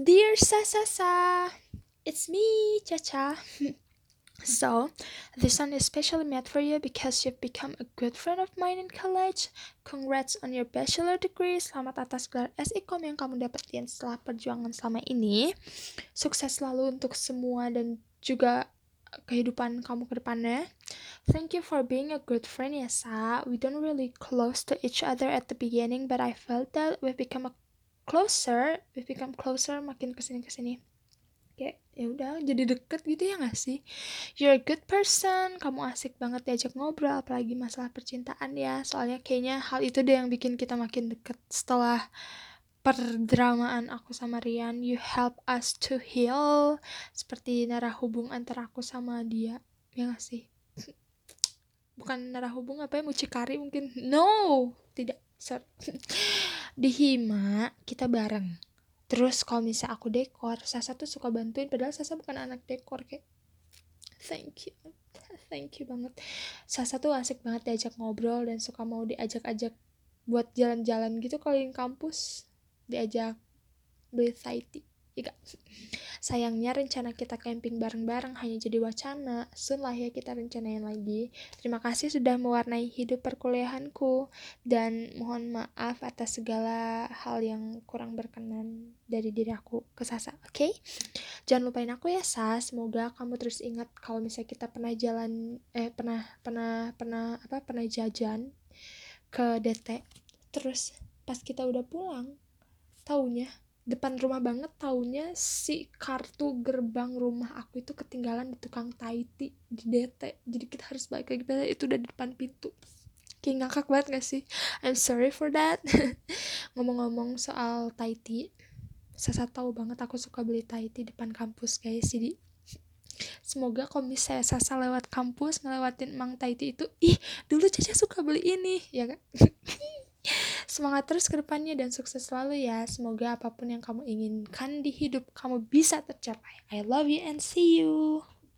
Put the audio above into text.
Dear Sasasa, it's me, Chacha. so, this one is specially made for you because you've become a good friend of mine in college. Congrats on your bachelor degree. Selamat atas gelar SIKOM yang kamu dapetin setelah perjuangan selama ini. Sukses selalu untuk semua dan juga kehidupan kamu ke depannya. Thank you for being a good friend ya Sa. We don't really close to each other at the beginning, but I felt that we've become a closer, we've become closer makin ke sini ke sini. Kayak ya udah jadi deket gitu ya gak sih? You're a good person, kamu asik banget diajak ngobrol, apalagi masalah percintaan ya. Soalnya kayaknya hal itu deh yang bikin kita makin deket setelah perdramaan aku sama Rian. You help us to heal, seperti narah hubung antara aku sama dia, ya gak sih? Bukan narah hubung apa ya, mucikari mungkin? No, tidak, sorry. di Hima kita bareng. Terus kalau misalnya aku dekor Sasa tuh suka bantuin padahal Sasa bukan anak dekor kayak thank you thank you banget. Sasa tuh asik banget diajak ngobrol dan suka mau diajak-ajak buat jalan-jalan gitu keliling kampus. Diajak beli Thai iya Sayangnya rencana kita camping bareng-bareng hanya jadi wacana. Soon lah ya kita rencanain lagi. Terima kasih sudah mewarnai hidup perkuliahanku. Dan mohon maaf atas segala hal yang kurang berkenan dari diri aku ke Sasa. Oke? Okay? Jangan lupain aku ya Sa. Semoga kamu terus ingat kalau misalnya kita pernah jalan eh pernah pernah pernah apa pernah jajan ke DT. Terus pas kita udah pulang, taunya depan rumah banget taunya si kartu gerbang rumah aku itu ketinggalan di tukang Taiti di DT jadi kita harus balik lagi itu udah di depan pintu. Kayak ngakak banget gak sih? I'm sorry for that. Ngomong-ngomong soal Taiti saya tahu banget aku suka beli Taiti depan kampus guys. Jadi Semoga kalau misalnya Sasa lewat kampus ngelewatin Mang Taiti itu Ih dulu Caca suka beli ini Ya kan Semangat terus ke depannya dan sukses selalu ya. Semoga apa pun yang kamu inginkan di hidup kamu bisa tercapai. I love you and see you.